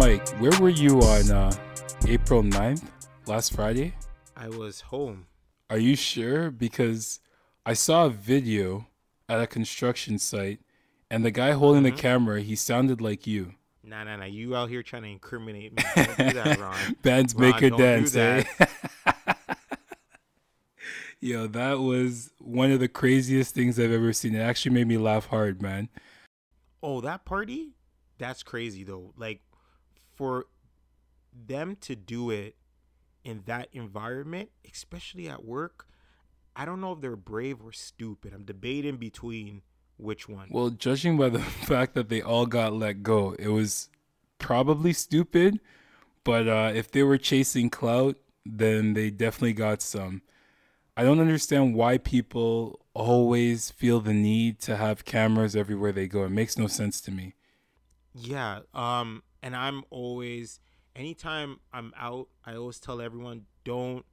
Mike, where were you on uh, April 9th, last Friday? I was home. Are you sure? Because I saw a video at a construction site, and the guy holding Mm-hmm. the camera, he sounded like you. Nah, nah, nah. You out here trying to incriminate me. Don't do that, Ron. Bands Ron, make a dance, eh? Yo, that was one of the craziest things I've ever seen. It actually made me laugh hard, man. Oh, that party? That's crazy though. Like for them to do it in that environment, especially at work, I don't know if they're brave or stupid. I'm debating between which one. Well, judging by the fact that they all got let go, it was probably stupid. But uh, if they were chasing clout, then they definitely got some. I don't understand why people always feel the need to have cameras everywhere they go. It makes no sense to me. Yeah, um, and I'm always anytime I'm out, I always tell everyone don't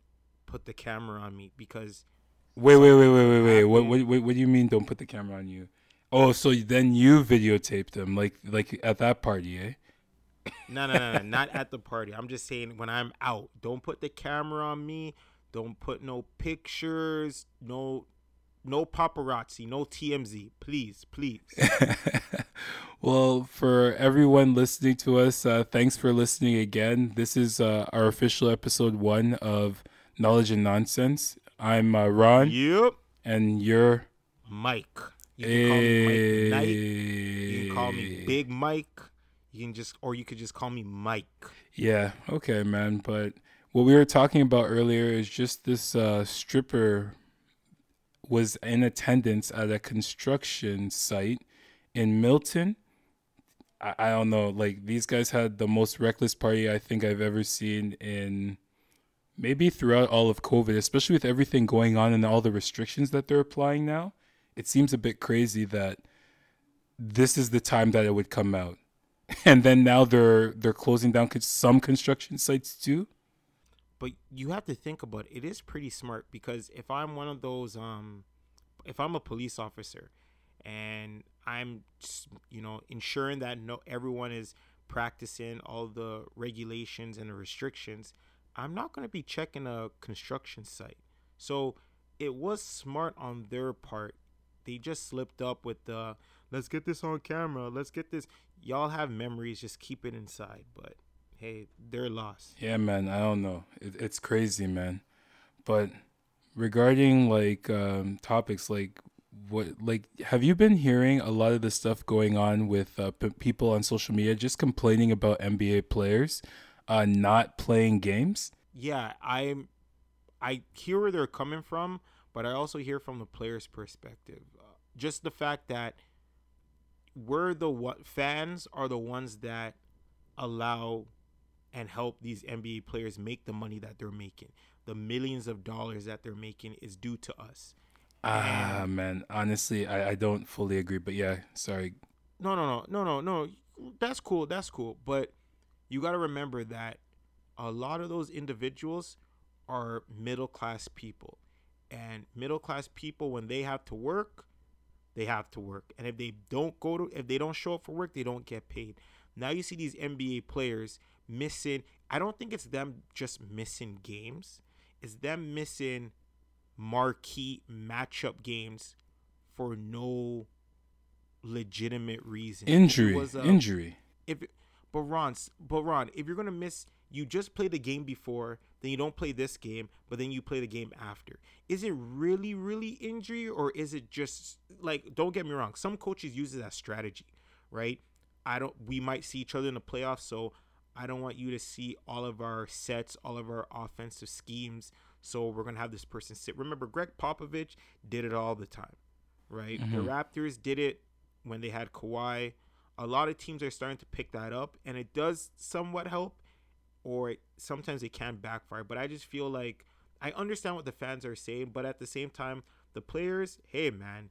put the camera on me because Wait, wait, wait, wait, wait, wait. What, what, what, what do you mean? Don't put the camera on you? Oh, so then you videotaped them, like, like at that party, eh? no, no, no, no, not at the party. I'm just saying when I'm out, don't put the camera on me. Don't put no pictures, no, no paparazzi, no TMZ, please, please. well, for everyone listening to us, uh, thanks for listening again. This is uh, our official episode one of Knowledge and Nonsense. I'm uh, Ron, yep, and you're. Mike. You can call me Mike Knight. You You can call me Big Mike. You can just, or you could just call me Mike. Yeah, okay, man. But what we were talking about earlier is just this uh, stripper was in attendance at a construction site in Milton. I, I don't know, like these guys had the most reckless party I think I've ever seen in maybe throughout all of COVID, especially with everything going on and all the restrictions that they're applying now. It seems a bit crazy that this is the time that it would come out and then now they're they're closing down some construction sites too. but you have to think about it. it is pretty smart because if I'm one of those um if I'm a police officer and I'm you know ensuring that no everyone is practicing all the regulations and the restrictions, I'm not going to be checking a construction site. So it was smart on their part. They just slipped up with the let's get this on camera. Let's get this. Y'all have memories, just keep it inside. But hey, they're lost. Yeah, man. I don't know. It, it's crazy, man. But regarding like um, topics like what like have you been hearing a lot of the stuff going on with uh, p- people on social media just complaining about NBA players uh, not playing games? yeah, I'm. I hear where they're coming from, but I also hear from the player's perspective. Uh, just the fact that we're the what fans are the ones that allow and help these NBA players make the money that they're making. The millions of dollars that they're making is due to us. Ah, man. Honestly, I, I don't fully agree. But yeah, sorry. No, no, no, no, no, no. That's cool. That's cool. But you got to remember that a lot of those individuals are middle class people. And middle class people, when they have to work, they have to work. And if they don't go to, if they don't show up for work, they don't get paid. Now you see these NBA players missing. I don't think it's them just missing games. It's them missing marquee matchup games for no legitimate reason. Injury. was a- Injury. if but Ron, but Ron, if you're gonna miss, you just play the game before, then you don't play this game, but then you play the game after. Is it really, really injury, or is it just like? Don't get me wrong. Some coaches use it as strategy, right? I don't. We might see each other in the playoffs, so I don't want you to see all of our sets, all of our offensive schemes. So we're gonna have this person sit. Remember, Gregg Popovich did it all the time, right? The mm-hmm. Raptors did it when they had Kawhi a lot of teams are starting to pick that up and it does somewhat help or it, sometimes it can backfire but i just feel like i understand what the fans are saying but at the same time the players hey man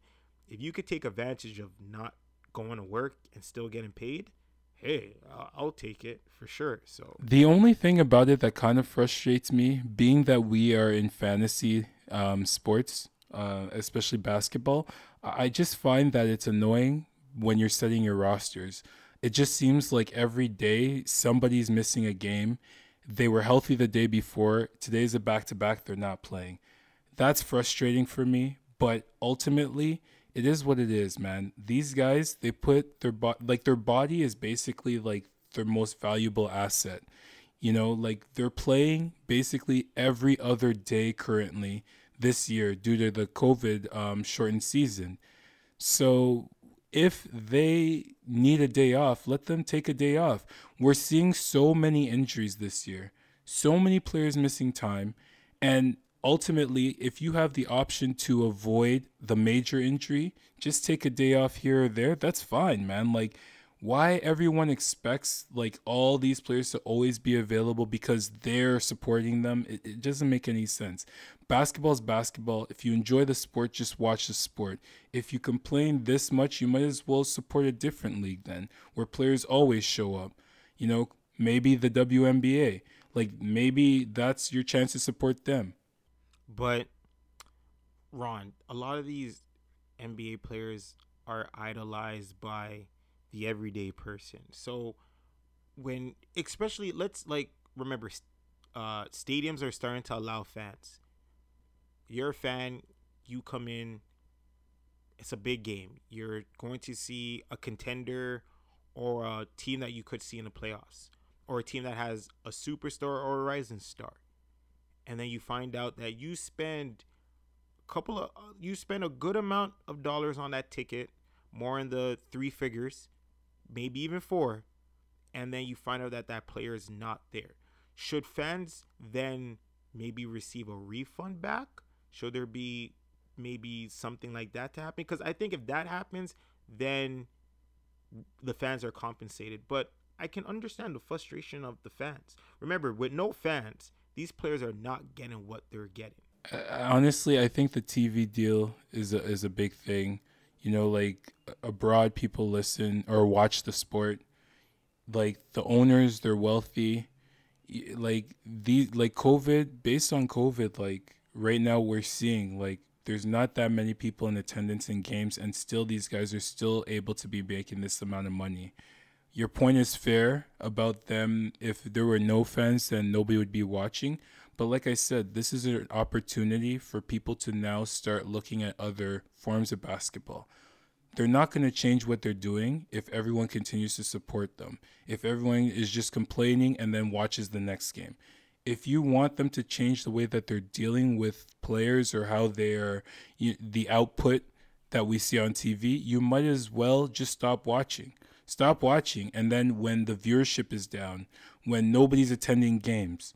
if you could take advantage of not going to work and still getting paid hey i'll, take it for sure so The only thing about it that kind of frustrates me, being that we are in fantasy um, sports, uh, especially basketball, I I just find that it's annoying when you're setting your rosters. It just seems like every day somebody's missing a game. They were healthy the day before. Today's a back to back. They're not playing. That's frustrating for me. But ultimately, it is what it is, man. These guys, they put their body, like their body is basically like their most valuable asset. You know, like they're playing basically every other day currently this year due to the COVID um, shortened season. So if they need a day off, let them take a day off. We're seeing so many injuries this year, so many players missing time. And ultimately, if you have the option to avoid the major injury, just take a day off here or there. That's fine, man. Like, why everyone expects like all these players to always be available because they're supporting them it, it doesn't make any sense. Basketball is basketball. If you enjoy the sport just watch the sport. If you complain this much you might as well support a different league then where players always show up. You know maybe the WNBA like maybe that's your chance to support them but Ron a lot of these NBA players are idolized by the everyday person. So when especially let's like remember uh stadiums are starting to allow fans. You're a fan, you come in it's a big game. You're going to see a contender or a team that you could see in the playoffs or a team that has a superstar or a rising star. And then you find out that you spend a couple of you spend a good amount of dollars on that ticket, more in the three figures maybe even four, and then you find out that that player is not there. Should fans then maybe receive a refund back? Should there be maybe something like that to happen? Because I think if that happens, then the fans are compensated. But I can understand the frustration of the fans. Remember, with no fans, these players are not getting what they're getting. Uh, honestly, I think the TV deal is a, is a big thing. You know like abroad people listen or watch the sport. Like the owners they're wealthy. Like these like covid based on covid like right now we're seeing like there's not that many people in attendance in games and still these guys are still able to be making this amount of money your point is fair about them if there were no fans then nobody would be watching but like i said this is an opportunity for people to now start looking at other forms of basketball they're not going to change what they're doing if everyone continues to support them. If everyone is just complaining and then watches the next game. If you want them to change the way that they're dealing with players or how they're the output that we see on TV, you might as well just stop watching. Stop watching and then when the viewership is down, when nobody's attending games,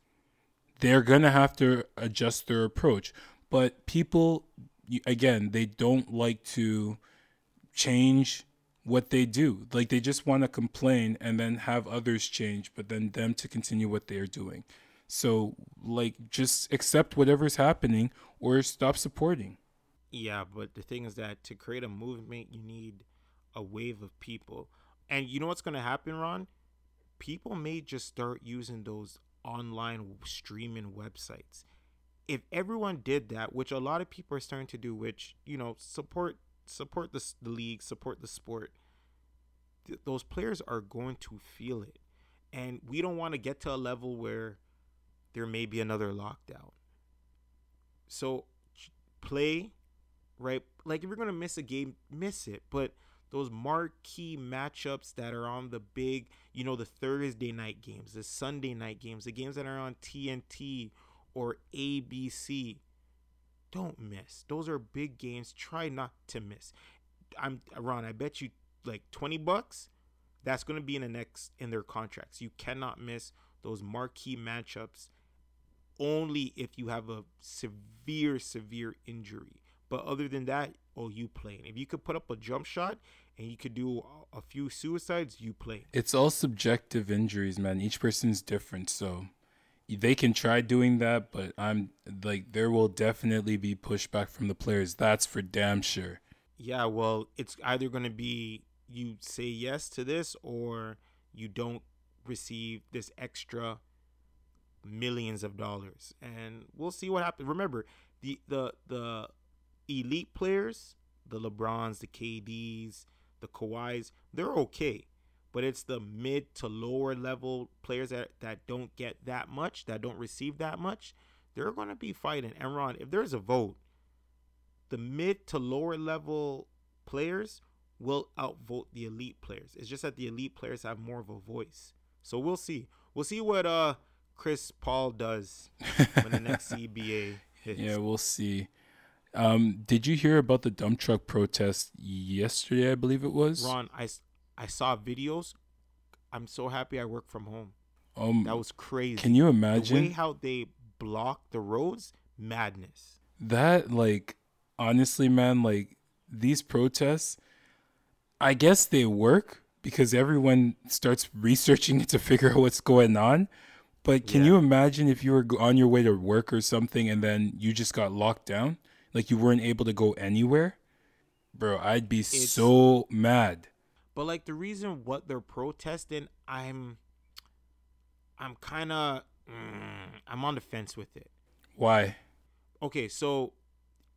they're going to have to adjust their approach. But people again, they don't like to change what they do. Like they just want to complain and then have others change, but then them to continue what they are doing. So like just accept whatever's happening or stop supporting. Yeah, but the thing is that to create a movement, you need a wave of people. And you know what's going to happen, Ron? People may just start using those online streaming websites. If everyone did that, which a lot of people are starting to do, which, you know, support support the, the league, support the sport, th- those players are going to feel it. And we don't want to get to a level where there may be another lockdown. So play, right? Like if you're going to miss a game, miss it. But those marquee matchups that are on the big, you know, the Thursday night games, the Sunday night games, the games that are on TNT or ABC, don't miss. Those are big games. Try not to miss. I'm Ron. I bet you like twenty bucks. That's going to be in the next in their contracts. You cannot miss those marquee matchups. Only if you have a severe, severe injury. But other than that, oh, you playing. If you could put up a jump shot and you could do a few suicides, you play. It's all subjective injuries, man. Each person's different, so they can try doing that, but I'm like there will definitely be pushback from the players. That's for damn sure. Yeah, well, it's either going to be you say yes to this or you don't receive this extra millions of dollars. And we'll see what happens. Remember, the the the elite players, the LeBrons, the KDs, the Kawhis, they're okay. but it's the mid to lower level players that, that don't get that much, that don't receive that much. They're going to be fighting. And Ron, if there's a vote, the mid to lower level players will outvote the elite players. It's just that the elite players have more of a voice. So we'll see. We'll see what uh Chris Paul does when the next CBA hits. Yeah, we'll see. Um, did you hear about the dump truck protest yesterday? I believe it was. Ron, I, I saw videos. I'm so happy I work from home. Um, That was crazy. can you the way imagine how they block the roads? Madness. that? Like, honestly, man, like these protests. I guess they work because everyone starts researching it to figure out what's going on. But can Yeah. you imagine if you were on your way to work or something and then you just got locked down? Like you weren't able to go anywhere? Bro, I'd be It's- so mad. But like the reason what they're protesting, I'm, I'm kind of, mm, I'm on the fence with it. Why? Okay, so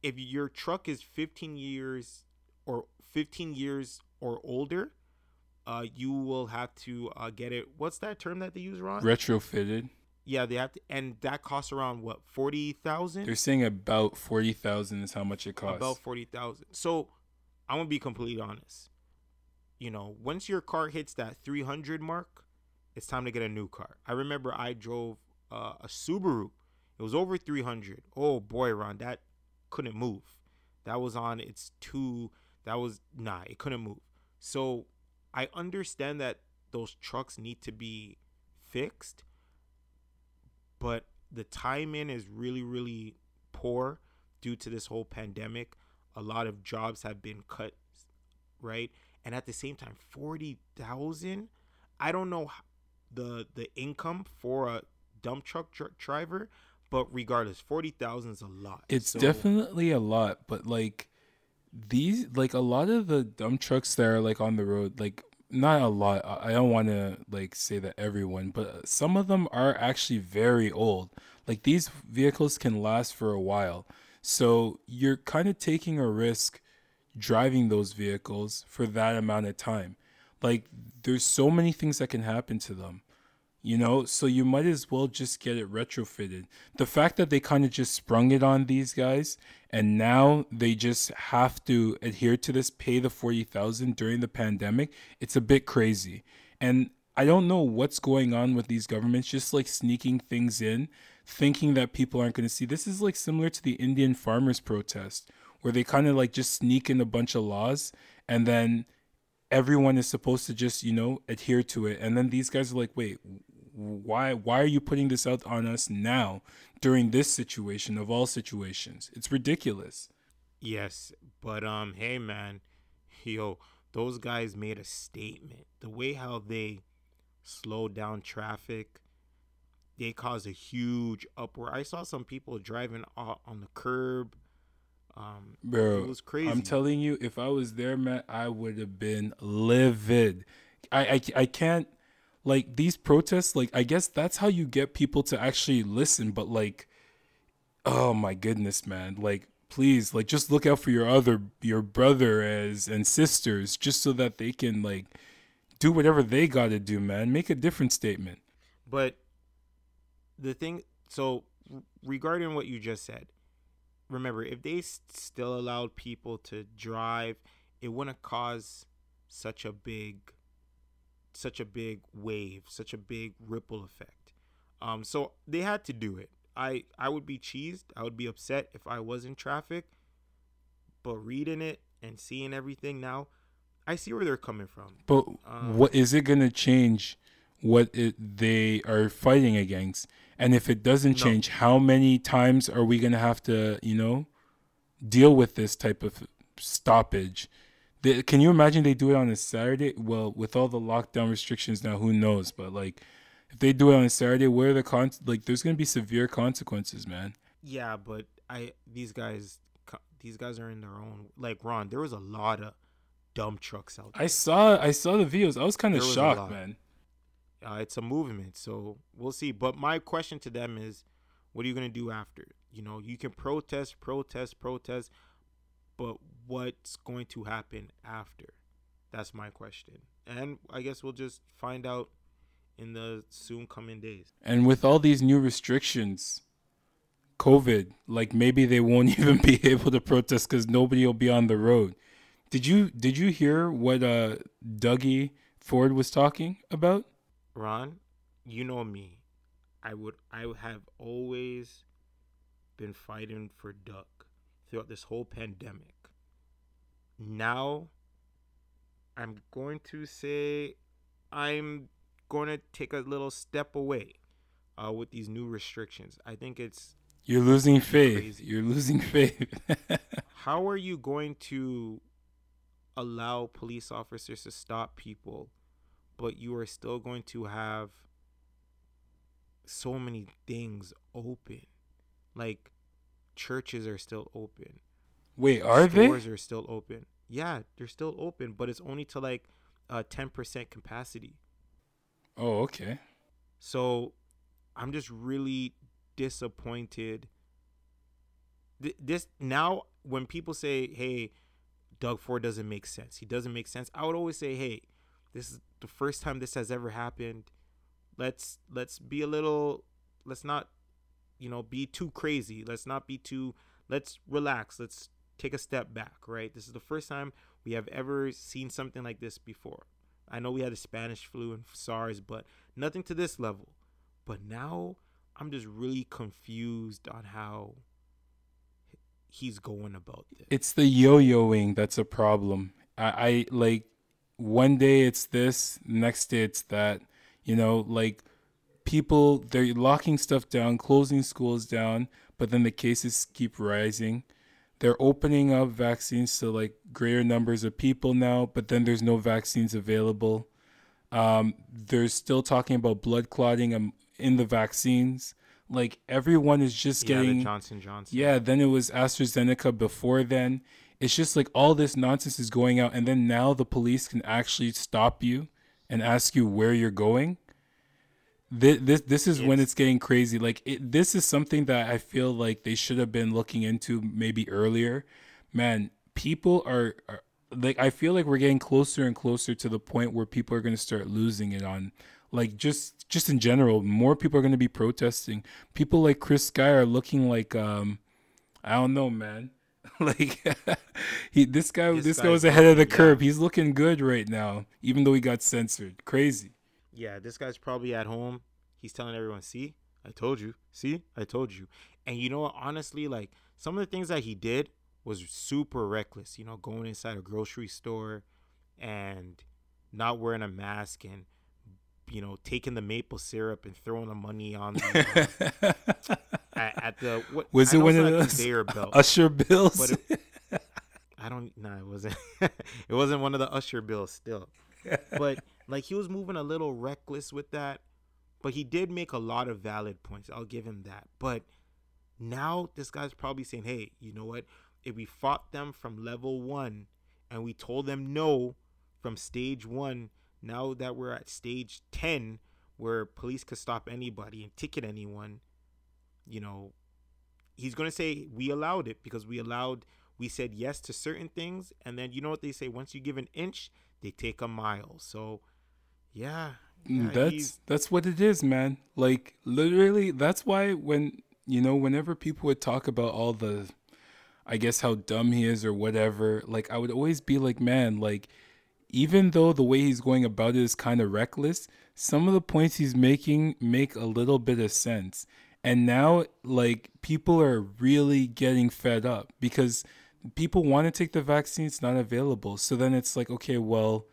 if your truck is 15 years or 15 years or older, uh, you will have to uh, get it. What's that term that they use, Ron? Retrofitted. Yeah, they have to, and that costs around what forty thousand. They're saying about 40,000 is how much it costs. About forty thousand. So I'm gonna be completely honest. You know, once your car hits that 300 mark, it's time to get a new car. I remember I drove uh, a Subaru. It was over 300. Oh boy, Ron, that couldn't move. That was on its two. That was nah, it couldn't move. So I understand that those trucks need to be fixed, but the timing is really, really poor due to this whole pandemic. A lot of jobs have been cut, right? And at the same time, forty thousand. I don't know the the income for a dump truck dr- driver, but regardless, forty thousand is a lot. It's So- definitely a lot, but like these, like a lot of the dump trucks that are like on the road, like not a lot. I don't want to like say that everyone, but some of them are actually very old. Like these vehicles can last for a while. So you're kind of taking a risk driving those vehicles for that amount of time. Like there's so many things that can happen to them you know? So you might as well just get it retrofitted. The fact that they kind of just sprung it on these guys and now they just have to adhere to this pay the 40,000 during the pandemic it's a bit crazy. And i don't know what's going on with these governments just like sneaking things in thinking that people aren't going to see. This is like similar to the indian farmers protest where they kind of like just sneak in a bunch of laws and then everyone is supposed to just you know adhere to it. And then these guys are like wait why why are you putting this out on us now during this situation of all situations it's ridiculous Yes, but um, hey man, yo, those guys made a statement. The way how they slowed down traffic, they caused a huge uproar. I saw some people driving on the curb. Um, bro it was crazy. i'm telling you if i was there man i would have been livid I, I i can't like these protests like i guess that's how you get people to actually listen but like oh my goodness man. Like please like just look out for your other your brother as and sisters just so that they can like do whatever they got to do man. Make a different statement. But the thing, so regarding what you just said, remember if they still allowed people to drive, it wouldn't cause such a big, such a big wave, such a big ripple effect. Um, so they had to do it. I I would be cheesed. I would be upset if I was in traffic. But reading it and seeing everything now, I see where they're coming from. But Um, what is it going to change what it, they are fighting against? And if it doesn't No. change, how many times are we going to have to, you know, deal with this type of stoppage? They, can you imagine they do it on a Saturday? Well, with all the lockdown restrictions now, who knows? But like, if they do it on a Saturday, where are the con? Like, there's going to be severe consequences, man. Yeah, but I these guys these guys are in their own like Ron. There was a lot of dump trucks out there. I saw, I saw the videos. I was kind of There was a shocked, man. Uh, it's a movement, so we'll see. But my question to them is, what are you gonna do after? You know, you can protest, protest, protest, but what's going to happen after? That's my question. and I guess we'll just find out in the soon coming days. And with all these new restrictions, COVID, like maybe they won't even be able to protest because nobody will be on the road. Did you did you hear what uh Dougie Ford was talking about? Ron, you know me. I would I have always been fighting for Doug throughout this whole pandemic. Now I'm going to say I'm going to take a little step away uh, with these new restrictions. I think it's you're losing faith. Crazy. You're losing faith. How are you going to allow police officers to stop people, but you are still going to have so many things open? Like churches are still open. Wait, are Stores they? Stores are still open. Yeah, they're still open, but it's only to like uh, 10% capacity. Oh, okay. So I'm just really disappointed. Th- this now when people say, "Hey, Doug Ford doesn't make sense. He doesn't make sense." I would always say, "Hey, this is the first time this has ever happened. Let's let's be a little let's not you know, be too crazy. Let's not be too let's relax. Let's take a step back, right? This is the first time we have ever seen something like this before. I know we had the Spanish flu and SARS, but nothing to this level. But now I'm just really confused on how he's going about this. It's the yo-yoing that's a problem. I, I like one day it's this, next day it's that. You know, like people they're locking stuff down, closing schools down, but then the cases keep rising. They're opening up vaccines to like greater numbers of people now, but then there's no vaccines available. Um, they're still talking about blood clotting um, in the vaccines. Like everyone is just yeah, getting Johnson Johnson. Yeah, then it was AstraZeneca before then. It's just like all this nonsense is going out, and then now the police can actually stop you and ask you where you're going this this, this is it's, when it's getting crazy. Like it, this is something that I feel like they should have been looking into maybe earlier. Man, people are, are like I feel like we're getting closer and closer to the point where people are going to start losing it on like just just in general more people are going to be protesting people like chris Sky are looking like um i don't know man like he this guy this, this guy was ahead of the yeah. curve he's looking good right now even though he got censored crazy yeah, this guy's probably at home. He's telling everyone, "See, I told you. See, I told you." And you know what? Honestly, like some of the things that he did was super reckless. You know, going inside a grocery store and not wearing a mask and you know taking the maple syrup and throwing the money on the, uh, at, at, the what was I it one of those belt, usher bills? It, I don't. No, nah, it wasn't. it wasn't one of the usher bills. Still, but like he was moving a little reckless with that, but he did make a lot of valid points. I'll give him that. But now this guy's probably saying, "Hey, you know what? If we fought them from level 1 and we told them no from stage 1, now that we're at stage 10 where police could stop anybody and ticket anyone, you know, he's going to say we allowed it because we allowed we said yes to certain things and then you know what they say once you give an inch they take a mile so yeah, mm, yeah that's he's... that's what it is, man. Like literally, that's why when you know, whenever people would talk about all the, I guess how dumb he is or whatever, like I would always be like, man, like even though the way he's going about it is kind of reckless, some of the points he's making make a little bit of sense. And now, like, people are really getting fed up because people want to take the vaccine, it's not available. So then it's like, okay, well,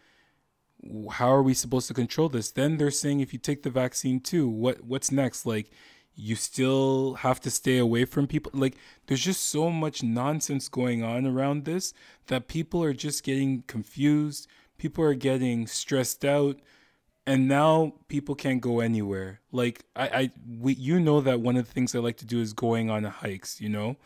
how are we supposed to control this? Then they're saying if you take the vaccine too, what what's next? Like you still have to stay away from people. Like there's just so much nonsense going on around this that people are just getting confused. People are getting stressed out and now people can't go anywhere. Like I, I we you know that one of the things I like to do is going on hikes, you know?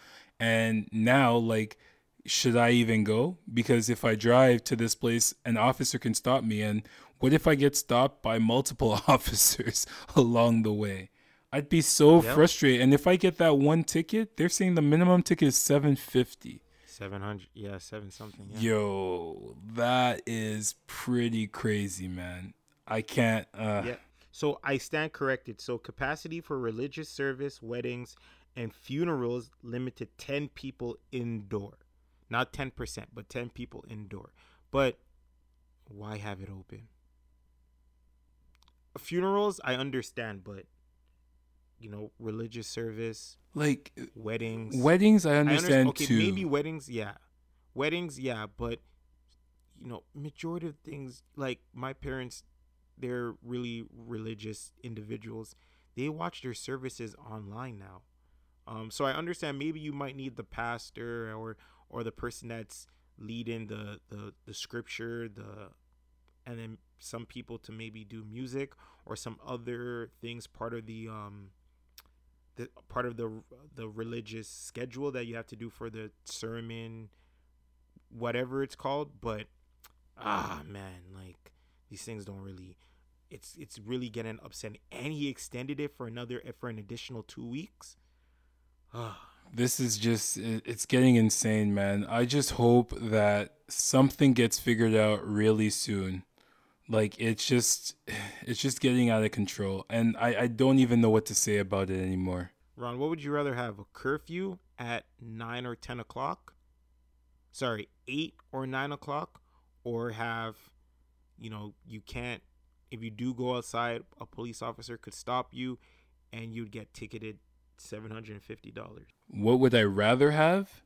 And now like should I even go? Because if I drive to this place, an officer can stop me. And what if I get stopped by multiple officers along the way? I'd be so yep. frustrated. And if I get that one ticket, they're saying the minimum ticket is 750. Seven hundred, yeah, seven something. Yeah. Yo, that is pretty crazy, man. I can't. Uh, Yeah. So I stand corrected. So capacity for religious service, weddings, and funerals limited ten people indoor, not ten percent, but ten people indoor. But why have it open? Funerals, I understand, but you know, religious service, Like weddings, weddings, I I understand Okay, too. maybe weddings, yeah, weddings, yeah, but you know, majority of things like my parents, they're really religious individuals. They watch their services online now, um, so I understand maybe you might need the pastor or or the person that's leading the the the scripture, the and then some people to maybe do music or some other things part of the um the part of the the religious schedule that you have to do for the sermon whatever it's called but ah man like these things don't really it's it's really getting upsetting and he extended it for another for an additional two weeks. Ah this is just it's getting insane man. I just hope that something gets figured out really soon. Like it's just it's just getting out of control and i i don't even know what to say about it anymore. Ron what would you rather have a curfew at 9 or 10 o'clock? Sorry 8 or 9 o'clock? Or have you know you can't if you do go outside a police officer could stop you and you'd get ticketed $750 what would i rather have?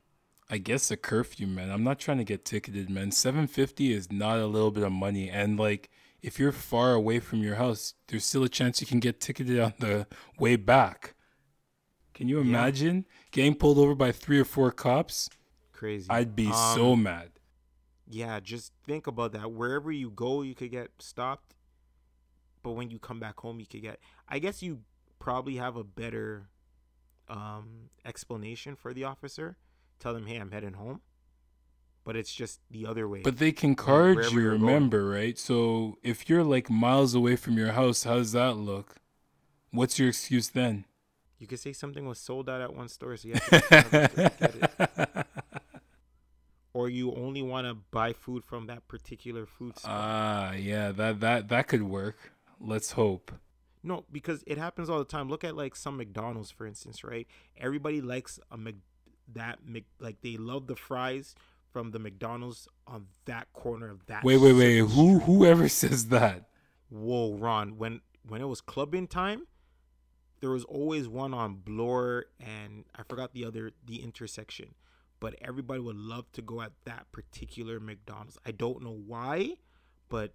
I guess a curfew man. I'm not trying to get ticketed man. 750 is not a little bit of money. And like if you're far away from your house there's still a chance you can get ticketed on the way back. Can you Yeah. imagine? Getting pulled over by three or four cops? Crazy. I'd be so Um, mad. yeah just think about that. Wherever you go you could get stopped. But when you come back home you could get i guess you probably have a better um explanation for the officer tell them hey i'm heading home but it's just the other way But they can card you, you're going. remember, right? So if you're like miles away from your house, how does that look? What's your excuse then? you could say something was sold out at one store so you have to go to another store get it. or you only want to buy food from that particular food store Ah, yeah, that that that could work. Let's hope. No, because it happens all the time. Look at like some McDonald's, for instance, right? Everybody likes a Mc that Mc like they love the fries from the McDonald's on that corner of that. Wait, wait, wait. certain Who whoever says that? Whoa, Ron! When when it was clubbing time, there was always one on Bloor and I forgot the other the intersection, but everybody would love to go at that particular McDonald's. I don't know why, but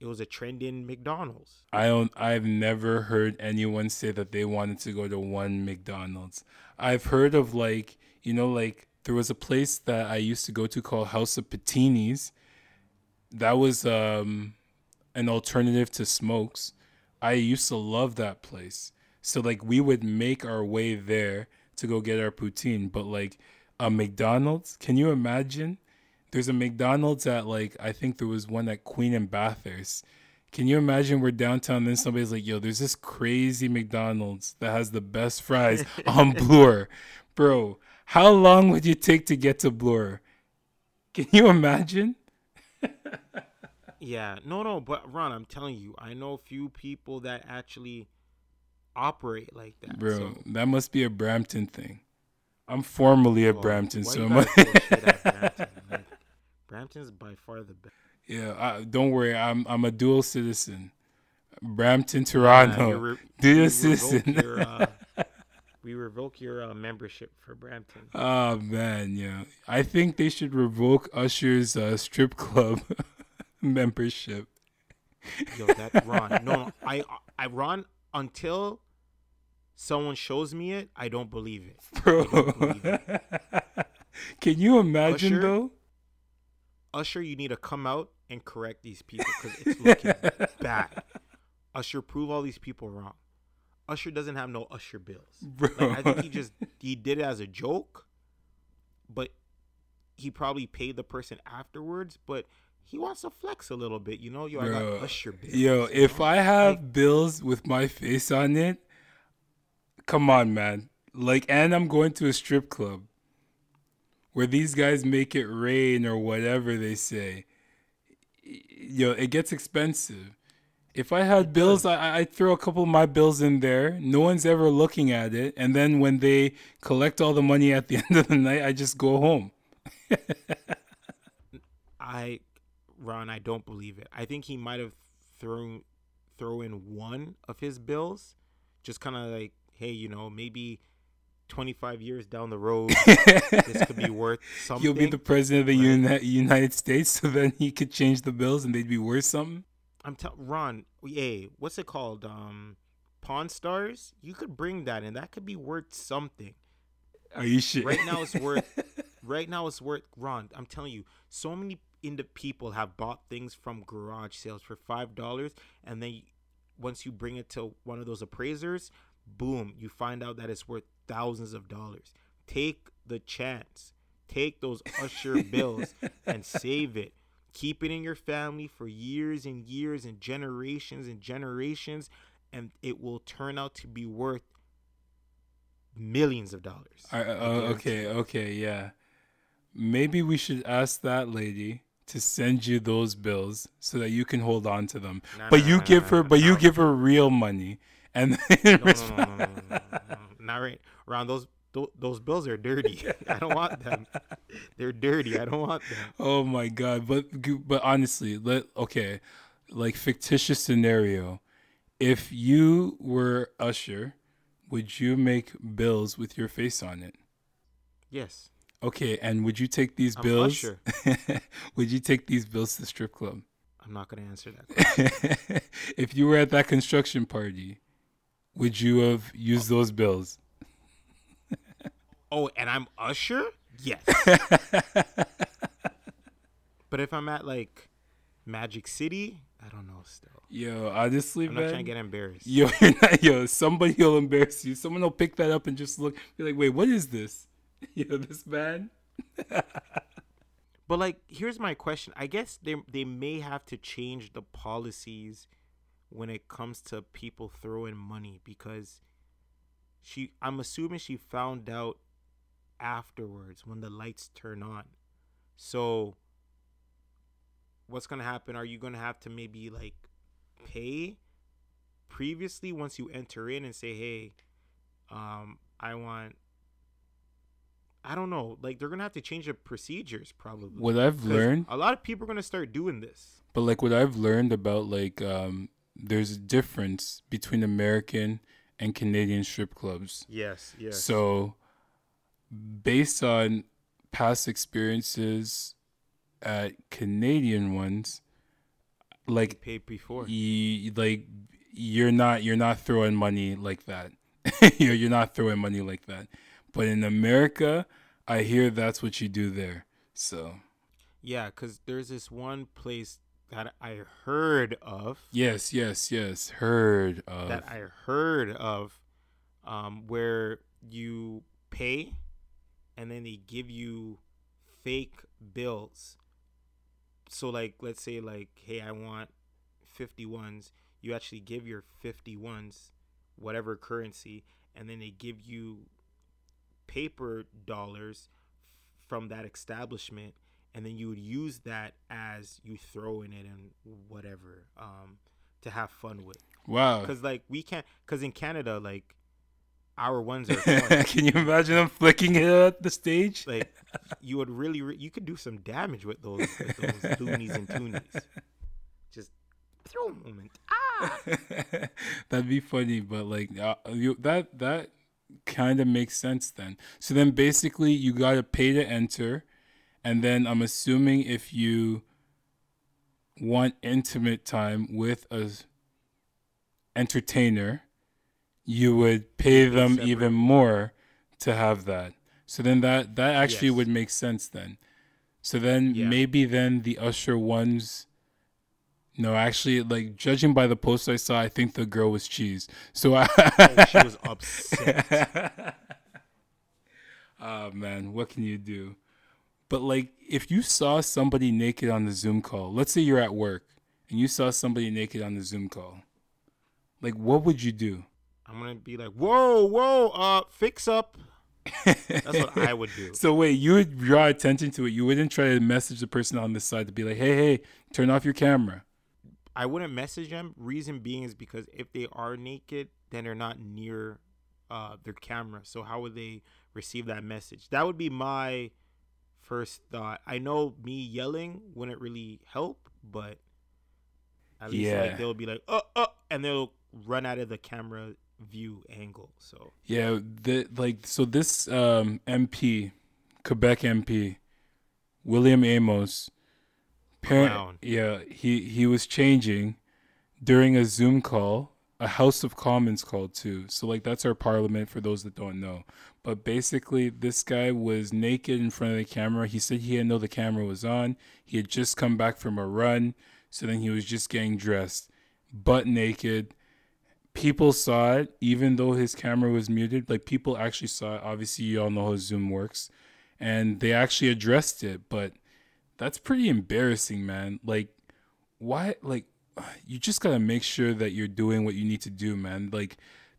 it was a trend in McDonald's. I don't. I've never heard anyone say that they wanted to go to one McDonald's. I've heard of like you know like there was a place that I used to go to called House of Poutinis. That was um an alternative to Smoke's. I used to love that place. So like we would make our way there to go get our poutine, but like a McDonald's, can you imagine? There's a McDonald's at like I think there was one at Queen and Bathurst. Can you imagine we're downtown and then somebody's like, yo, there's this crazy McDonald's that has the best fries on Bloor. Bro, how long would you take to get to Bloor? Can you imagine? Yeah, no, no, but Ron, I'm telling you, I know a few people that actually operate like that. Bro, so, that must be a Brampton thing. I'm formerly a well, Brampton, so Brampton's by far the best. yeah, I, don't worry. I'm I'm a dual citizen. Brampton, Uh, Toronto. you re- dual we citizen. your, uh, we revoke your uh, membership for Brampton. Oh man, yeah. I think they should revoke Usher's uh, strip club membership. Yo, that Ron. No, no, I, I Ron. Until someone shows me it, I don't believe it. Bro. don't believe Can you imagine Usher? though? Usher, you need to come out and correct these people because it's looking bad. Usher, prove all these people wrong. Usher doesn't have no Usher bills. Bro. Like, I think he just he did it as a joke, but he probably paid the person afterwards. But he wants to flex a little bit, you know. Yo, I Bro, got Usher bills. Yo, if? I have Like, bills with my face on it, come on, man. Like, and I'm going to a strip club. Where these guys make it rain or whatever they say. You know, it gets expensive. If I had bills, I I'd throw a couple of my bills in there. No one's ever looking at it, and then when they collect all the money at the end of the night, I just go home. I, Ron, I don't believe it. I think he might have thrown throw in one of his bills, just kind of like, hey, you know, maybe 25 years down the road, this could be worth something. You'll be the president of the Right. Uni- United States, so then he could change the bills and they'd be worth something. I'm telling Ron, hey, what's it called? Um, Pawn Stars. You could bring that, and that could be worth something. Are you shit? Right now, it's worth. right now, it's worth. Ron, I'm telling you, so many into people have bought things from garage sales for five dollars, and then once you bring it to one of those appraisers, boom, you find out that it's worth thousands of dollars. Take the chance. Take those Usher bills and save it. Keep it in your family for years and years and generations and generations, and it will turn out to be worth millions of dollars. I uh, okay, okay, yeah. Maybe we should ask that lady to send you those bills so that you can hold on to them. Nah, but nah, you nah, give her, but you give her real money, and then no, no, no, no, no, no, no, Not right. Ron, those tho- those bills are dirty. I don't want them. They're dirty. I don't want them. Oh my god! But but honestly, let okay, like fictitious scenario. If you were Usher, would you make bills with your face on it? Yes. Okay, and would you take these I'm bills? Usher. would you take these bills to the strip club? I'm not gonna answer that. if you were at that construction party, would you have used those bills? Oh, and I'm Usher? Yes. but if I'm at like Magic City, I don't know still. Yo, honestly, I'm man. not trying to get embarrassed. Yo, not, yo, somebody will embarrass you. Someone will pick that up and just look, be like, wait, what is this? Yo, this man? But like, here's my question. I guess they they may have to change the policies when it comes to people throwing money because she I'm assuming she found out afterwards when the lights turn on. So what's going to happen? Are you going to have to maybe like pay previously once you enter in and say, "Hey, um I want I don't know. Like they're gonna have to change the procedures probably. What I've learned, a lot of people are gonna start doing this. but like what I've learned about like, um, there's a difference between American and Canadian strip clubs. Yes, yes. So, based on past experiences at Canadian ones, like paid before. you like you're not you're not throwing money like that. you're you're not throwing money like that. But in America, I hear that's what you do there. So Yeah, because there's this one place that I heard of yes, yes, yes. Heard of that I heard of, um, where you pay, and then they give you fake bills. So like, let's say like, hey, I want fifty ones. You actually give your fifty ones, whatever currency, and then they give you paper dollars from that establishment and then you would use that as you throw in it and whatever um to have fun with wow. because like we can't because in canada like our ones are. Can you imagine them flicking it at the stage? like you would really re- you could do some damage with those with those loonies and toonies just throw a moment ah That'd be funny, but like uh, you, that that kind of makes sense then. So then basically you got to pay to enter and then I'm assuming if you want intimate time with a entertainer, you would pay pay them separate. even more to have that. So then that that actually Yes. would make sense then. So then Yeah. maybe then the usher ones no, actually, like judging by the post I saw, I think the girl was cheese. So I, oh, she was upset oh man, what can you do? But like, if you saw somebody naked on the Zoom call, let's say you're at work and you saw somebody naked on the Zoom call, like, what would you do? i'm gonna be like whoa whoa uh fix up That's what I would do. So wait, you would draw attention to it. You wouldn't try to message the person on this side to be like, "Hey, hey, turn off your camera." I wouldn't message them. Reason being is because if they are naked, then they're not near uh, their camera. So how would they receive that message? That would be my first thought. I know me yelling wouldn't really help, but at least Yeah. like they'll be like, "Uh, uh," and they'll run out of the camera view angle. So Yeah, the like so this um MP, Quebec MP, William Amos, parent, yeah, he he was changing during a Zoom call, a House of Commons called too. So like that's our parliament for those that don't know. But basically this guy was naked in front of the camera. He said he didn't know the camera was on. He had just come back from a run, so then he was just getting dressed, butt naked people saw it even though his camera was muted like people actually saw it obviously you all know how zoom works and they actually addressed it but that's pretty embarrassing man like why like you just gotta make sure that you're doing what you need to do man like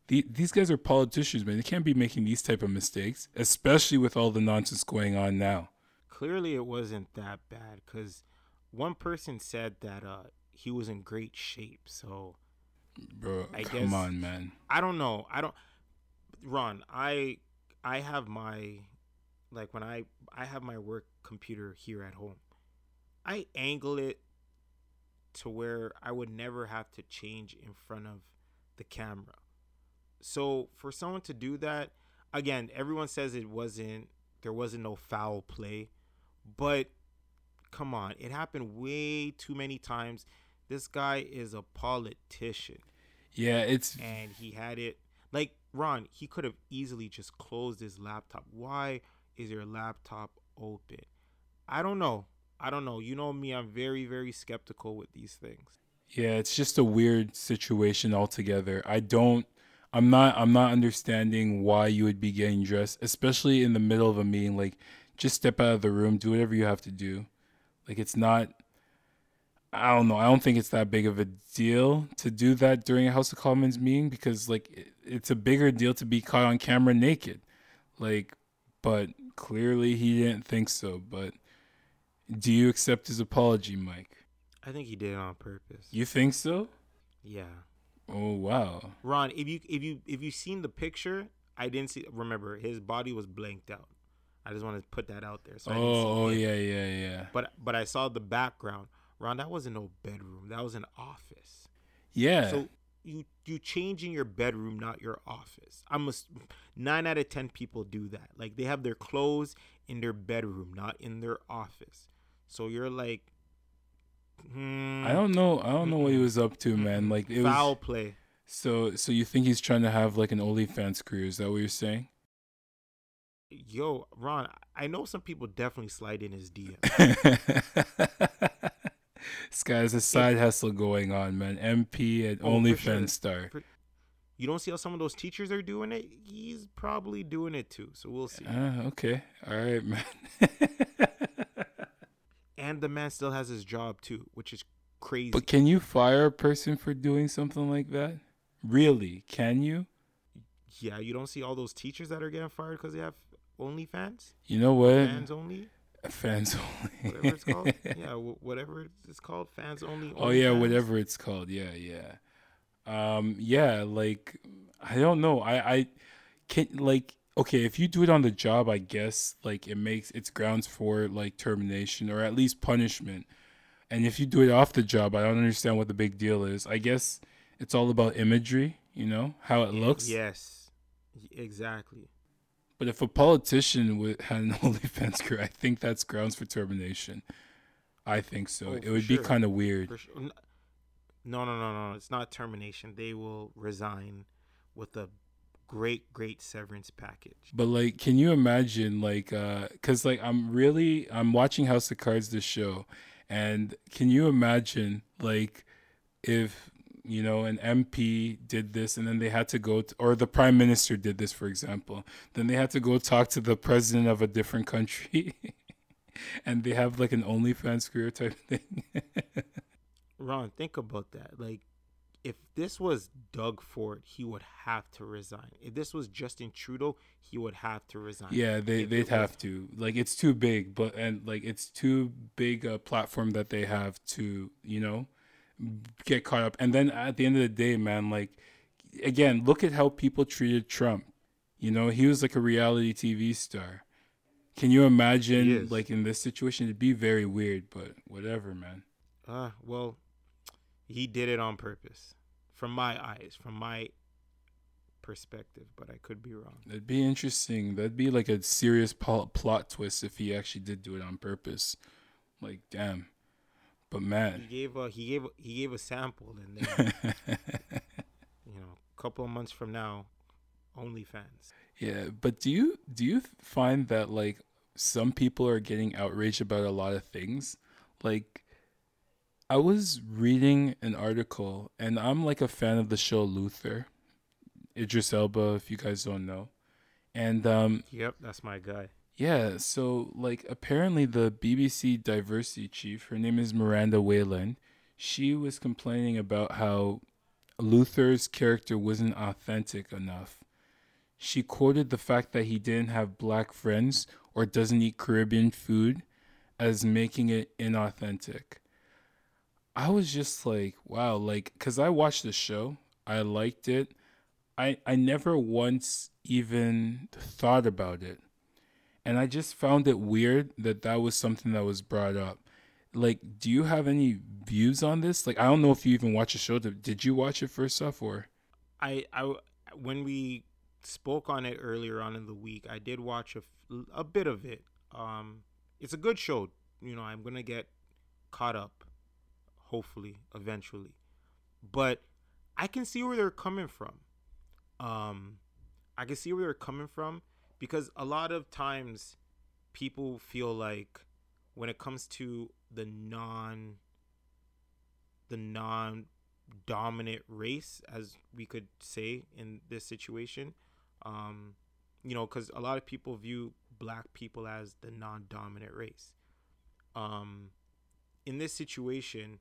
the, these guys are politicians man they can't be making these type of mistakes especially with all the nonsense going on now clearly it wasn't that bad because one person said that uh, he was in great shape. So bro I come guess- on man I don't know. I don't Ron, I I have my like when I I have my work computer here at home. I angle it to where I would never have to change in front of the camera. So for someone to do that, again, everyone says it wasn't there wasn't no foul play, but come on, it happened way too many times. This guy is a politician yeah it's and he had it like Ron, he could have easily just closed his laptop. Why is your laptop open? I don't know. I don't know. You know me, I'm very, very skeptical with these things. Yeah, it's just a weird situation altogether. I don't I'm not I'm not understanding why you would be getting dressed, especially in the middle of a meeting. Like just step out of the room, do whatever you have to do. Like it's not I don't know. I don't think it's that big of a deal to do that during a House of Commons meeting because like it, it's a bigger deal to be caught on camera naked. Like but clearly he didn't think so, but do you accept his apology, Mike? I think he did it on purpose. You think so? yeah. Oh wow. Ron, if you if you if you seen the picture, I didn't see remember his body was blanked out. I just want to put that out there. So I didn't oh, see Oh, oh yeah, yeah, yeah. But but I saw the background. Ron, that wasn't no bedroom. That was an office. Yeah. So you you change in your bedroom, not your office. I'm a, nine out of ten people do that. Like they have their clothes in their bedroom, not in their office. So you're like, hmm, I don't know. I don't know what he was up to, man. Like it foul was play. so so you think he's trying to have like an OnlyFans career, is that what you're saying? Yo, Ron, I know some people definitely slide in his DM. this guy has a side hustle going on, man. MP and Oh, for OnlyFans sure. star. You don't see how some of those teachers are doing it? He's probably doing it too. So we'll see. Ah, okay. All right, man. And the man still has his job too, which is crazy. but can you fire a person for doing something like that? Really? Can you? yeah, you don't see all those teachers that are getting fired because they have OnlyFans, You know what? fans only, Fans only. whatever it's called. yeah, wh- whatever it's called, fans only. Oh yeah, OnlyFans. whatever it's called. Yeah, yeah. Um, yeah, like I don't know. I I can like okay, if you do it on the job, I guess like it makes it's grounds for like termination or at least punishment. And if you do it off the job, I don't understand what the big deal is. I guess it's all about imagery, you know, how it looks. Yes, exactly. But if a politician would had an OnlyFans career, I think that's grounds for termination. I think so. Oh, it would be kind of weird. Sure. No, no, no, no. It's not termination. They will resign with a great, great severance package. But like, can you imagine like, uh, cause like I'm really I'm watching House of Cards this show, and can you imagine like if you know an MP did this and then they had to go to, or the prime minister did this for example, then they had to go talk to the president of a different country, and they have like an OnlyFans career type thing. Ron, think about that. Like, if this was Doug Ford, he would have to resign. If this was Justin Trudeau, he would have to resign. Yeah, they If they'd have was- to. Like it's too big, but and like it's too big a platform that they have to, you know, get caught up. And then at the end of the day, man, like again, look at how people treated Trump. You know, he was like a reality TV star. Can you imagine like in this situation it'd be very weird, but whatever, man. Uh, well, he did it on purpose, from my eyes, from my perspective. But I could be wrong. That'd be interesting. That'd be like a serious pol- plot twist if he actually did do it on purpose. Like, damn. But man He gave a he gave he gave a sample, and then you know, a couple of months from now, OnlyFans. yeah. But do you do you find that like some people are getting outraged about a lot of things? Like, I was reading an article, and I'm like a fan of the show Luther, Idris Elba. If you guys don't know, and um, Yep, that's my guy. Yeah, so like apparently the BBC diversity chief, her name is Miranda Wayland, she was complaining about how Luther's character wasn't authentic enough. She quoted the fact that he didn't have black friends or doesn't eat Caribbean food as making it inauthentic. I was just like, wow, like cuz I watched the show, I liked it. I I never once even thought about it and I just found it weird that that was something that was brought up. Like, do you have any views on this? Like, I don't know if you even watch the show. Did did you watch it first off, or I, I when we spoke on it earlier on in the week, I did watch a, a bit of it. Um, it's a good show. You know, I'm gonna get caught up, hopefully, eventually. But I can see where they're coming from. Um, I can see where they're coming from because a lot of times people feel like when it comes to the non the non dominant race as we could say in this situation um you know because a lot of people view black people as the non-dominant race um in this situation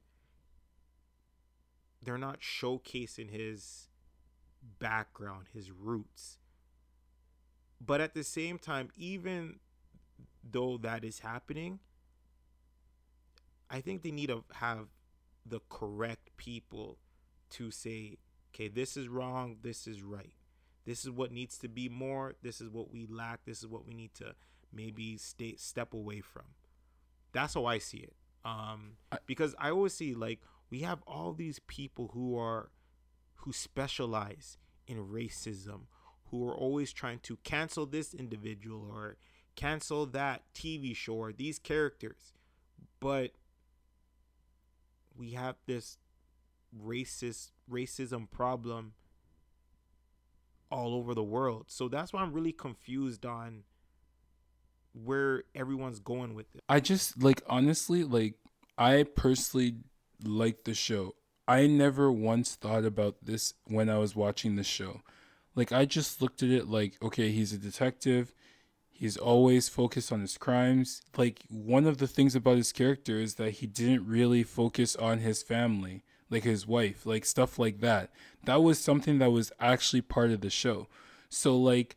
they're not showcasing his background his roots but at the same time even though that is happening i think they need to have the correct people to say, okay, this is wrong, this is right. This is what needs to be more, this is what we lack, this is what we need to maybe stay step away from. That's how I see it. Um because I always see like we have all these people who are who specialize in racism, who are always trying to cancel this individual or cancel that TV show or these characters. But we have this racist racism problem all over the world. So that's why I'm really confused on where everyone's going with it. I just like honestly, like I personally like the show. I never once thought about this when I was watching the show. Like I just looked at it like, okay, he's a detective. He's always focused on his crimes. Like one of the things about his character is that he didn't really focus on his family, like his wife, like stuff like that. That was something that was actually part of the show. So like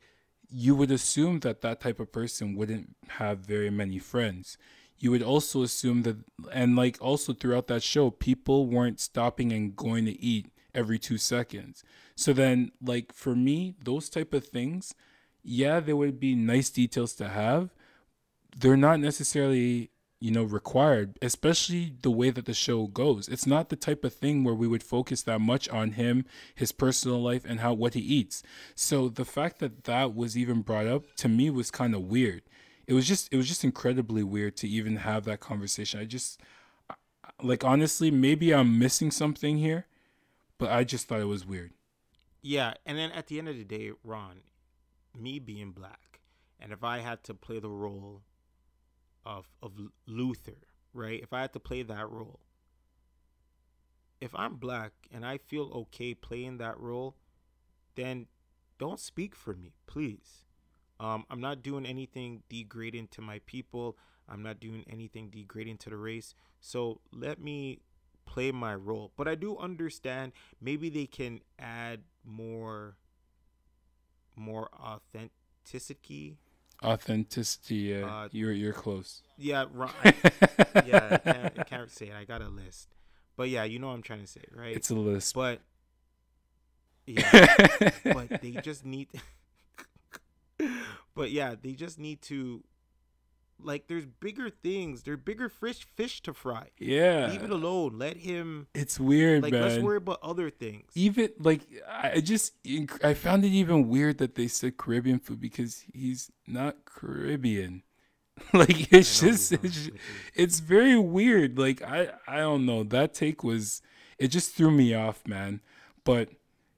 you would assume that that type of person wouldn't have very many friends. You would also assume that, and like also throughout that show, people weren't stopping and going to eat every two seconds. So then, like for me, those type of things, yeah, they would be nice details to have. They're not necessarily, you know, required, especially the way that the show goes. It's not the type of thing where we would focus that much on him, his personal life, and how what he eats. So the fact that that was even brought up to me was kind of weird. It was just it was just incredibly weird to even have that conversation. I just like honestly, maybe I'm missing something here, but I just thought it was weird. Yeah, and then at the end of the day, Ron, me being black, and if I had to play the role of of Luther, right? If I had to play that role, if I'm black and I feel okay playing that role, then don't speak for me, please. Um, I'm not doing anything degrading to my people. I'm not doing anything degrading to the race. So let me play my role. But I do understand maybe they can add more more authenticity. Authenticity. Yeah, Uh, you're you're close. Yeah, right. yeah, I can't, I can't say it. I got a list. But yeah, you know what I'm trying to say, right? It's a list. but yeah, but they just need But yeah, they just need to like there's bigger things. There's bigger fish fish to fry. yeah, Leave it alone. Let him it's weird, like man. let's worry about other things. even like I just I found it even weird that they said Caribbean food because he's not Caribbean. like it's just it's, it's very weird. Like I I don't know. That take was it just threw me off, man. But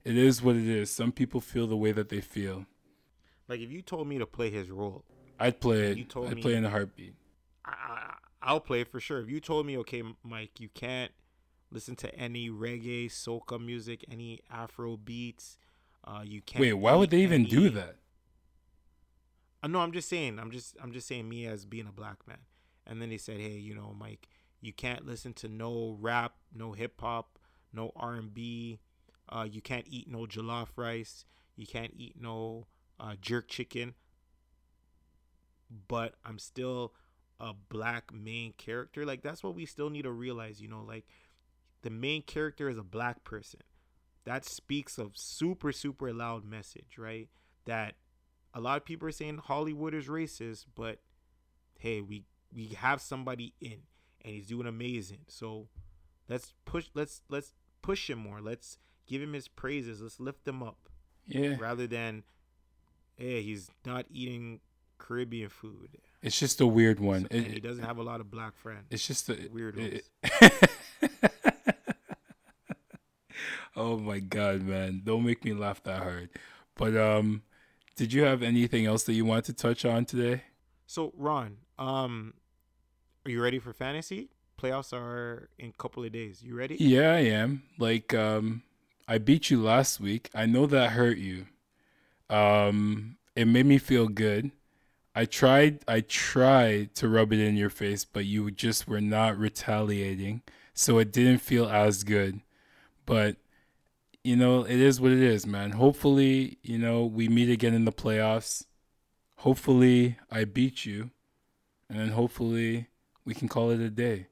it is what it is. Some people feel the way that they feel. Like if you told me to play his role, I'd play it. You told I'd me- play in a heartbeat. I, I I'll play it for sure. If you told me, okay, Mike, you can't listen to any reggae, soca music, any Afro beats. Uh, you can't. Wait, why would they even do that? Uh, no, I'm just saying. I'm just I'm just saying me as being a black man. And then they said, hey, you know, Mike, you can't listen to no rap, no hip hop, no R and B. Uh, you can't eat no jollof rice. You can't eat no uh, jerk chicken. But I'm still a black main character. Like that's what we still need to realize. You know, like the main character is a black person. That speaks of super super loud message, right? That a lot of people are saying Hollywood is racist, but hey, we we have somebody in and he's doing amazing. So let's push let's let's push him more. Let's give him his praises. Let's lift him up Yeah, rather than hey, he's not eating Caribbean food. it's just a weird one. and It- he doesn't have a lot of black friends. It's just a Weirdos. it- oh my god, man! Don't make me laugh that hard. But um, did you have anything else that you wanted to touch on today? So Ron, um, are you ready for fantasy? Playoffs are in a couple of days. You ready? Yeah, I am. Like um, I beat you last week. I know that hurt you. Um, it made me feel good. I tried. I tried to rub it in your face, but you just were not retaliating, so it didn't feel as good. But you know, it is what it is, man. Hopefully, you know, we meet again in the playoffs. Hopefully, I beat you, and then hopefully we can call it a day.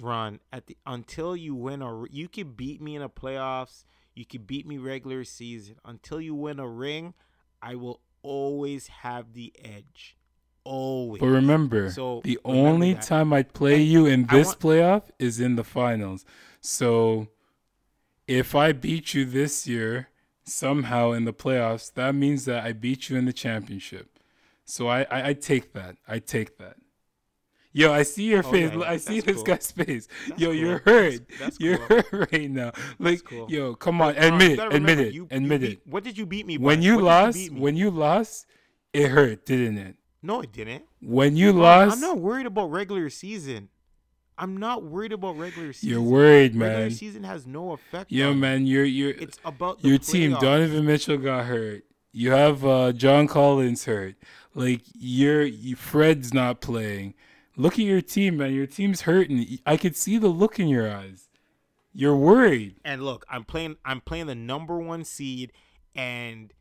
Ron, at the until you win a, you could beat me in the playoffs. You could beat me regular season. Until you win a ring, I will always have the edge. Always. But remember, So, the remember only that. time I play And you in this want- playoff is in the finals. So if I beat you this year somehow in the playoffs, that means that I beat you in the championship. So I I, I take that. I take that. Yo, I see your face. yeah, yeah, I see that's this cool. guy's face. That's yo, cool. you're That's- hurt. that's you're cool. hurt right now. Like, cool. yo, come on, admit you it. Admit it. you- you admit beat- it. What did you beat me by? When you What lost, me? when you lost, it hurt, didn't it? no, it didn't. When you Ron, lost, I'm not worried about regular season. I'm not worried about regular season. you're worried, man. Regular season has no effect. Yo, on man, you're you're It's about your team. Donovan Mitchell got hurt. You have uh, John Collins hurt. Like you're you, Fred's not playing. Look at your team, man. Your team's hurting. I could see the look in your eyes. You're worried. And look, I'm playing. I'm playing the number one seed, and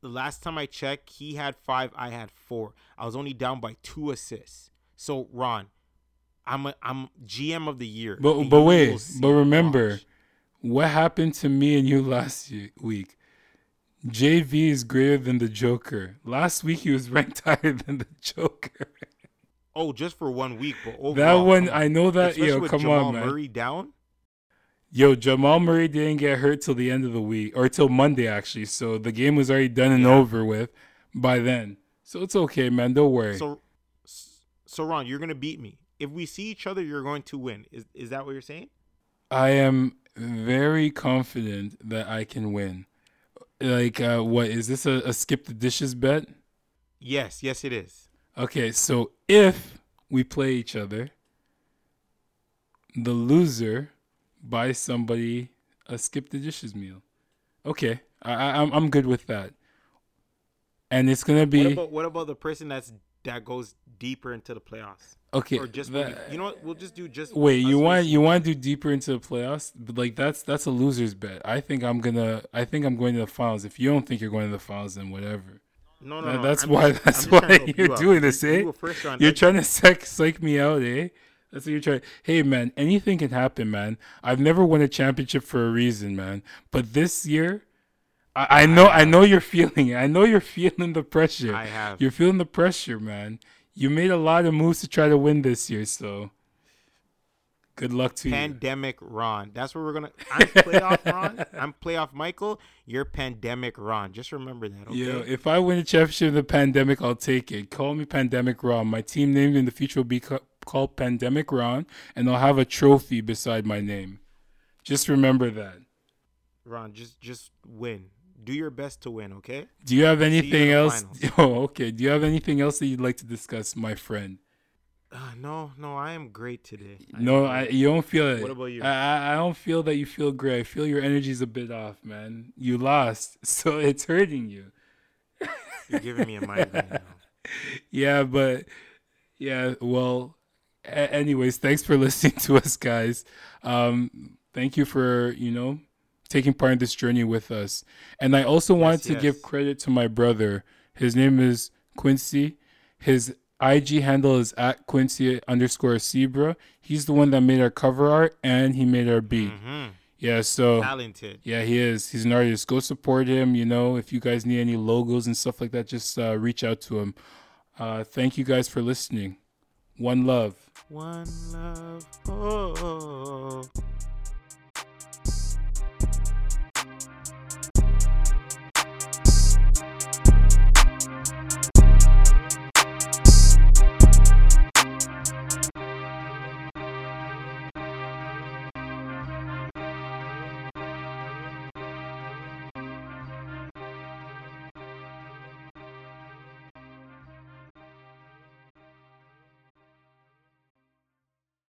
the last time I checked, he had five. I had four. I was only down by two assists. So Ron, I'm a, I'm GM of the year. But but wait, but remember, Watch. what happened to me and you last week? JV is greater than the Joker. Last week he was ranked higher than the Joker. Oh, just for one week, but overall, that one. I know that. Yo, come Jamal on, man. Murray down. Yo, Jamal Murray didn't get hurt till the end of the week, or till Monday actually. So the game was already done and Yeah. over with by then. So it's okay, man. Don't worry. So, so Ron, you're gonna beat me. If we see each other, you're going to win. Is is that what you're saying? I am very confident that I can win. Like, uh, what is this a, a skip the dishes bet? Yes, yes, it is. Okay, so if we play each other, the loser buys somebody a skip the dishes meal. Okay, I, I, I'm I'm good with that. And it's gonna What be about what about the person that's that goes deeper into the playoffs? Okay. Or just that- you, you know what? We'll just do just. Wait, you want you want to do deeper into the playoffs? But like that's that's a loser's bet. I think I'm gonna. I think I'm going to the finals. If you don't think you're going to the finals, then whatever. No, no, no. that's I'm why. just- That's just trying to why you're you doing this, You eh? round You're trying to psych, psych me out, eh? That's what you're trying. Hey, man, anything can happen, man. I've never won a championship for a reason, man. But this year, I, I know, I know you're feeling it. I know you're feeling the pressure. I have. You're feeling the pressure, man. You made a lot of moves to try to win this year, so good luck to you. Pandemic Ron. That's what we're gonna. I'm playoff Ron. I'm playoff Michael. You're pandemic Ron. Just remember that. Okay. Yo, if I win a championship in the pandemic, I'll take it. Call me Pandemic Ron. My team name in the future will be called Pandemic Ron, and I'll have a trophy beside my name. Just remember that. Ron, just just win. Do your best to win. Okay. Do you have anything the else? finals. Oh, okay. Do you have anything else that you'd like to discuss, my friend? Uh, no, no, I am great today. No, I, you don't feel it. What about you? I, I- don't feel that you feel great. I feel your energy's a bit off, man. You lost, so it's hurting you. You're giving me a migraine now. yeah, but yeah, well, a- anyways, thanks for listening to us, guys. Um, thank you for you know taking part in this journey with us. And I also wanted to give credit to my brother. His name is Quincy. His IG handle is at Quincy underscore Zebra. He's the one that made our cover art and he made our beat. hmm Yeah, so Talented. yeah, he is. He's an artist. Go support him. You know, if you guys need any logos and stuff like that, just uh, reach out to him. Uh, thank you guys for listening. One love. One love. Oh.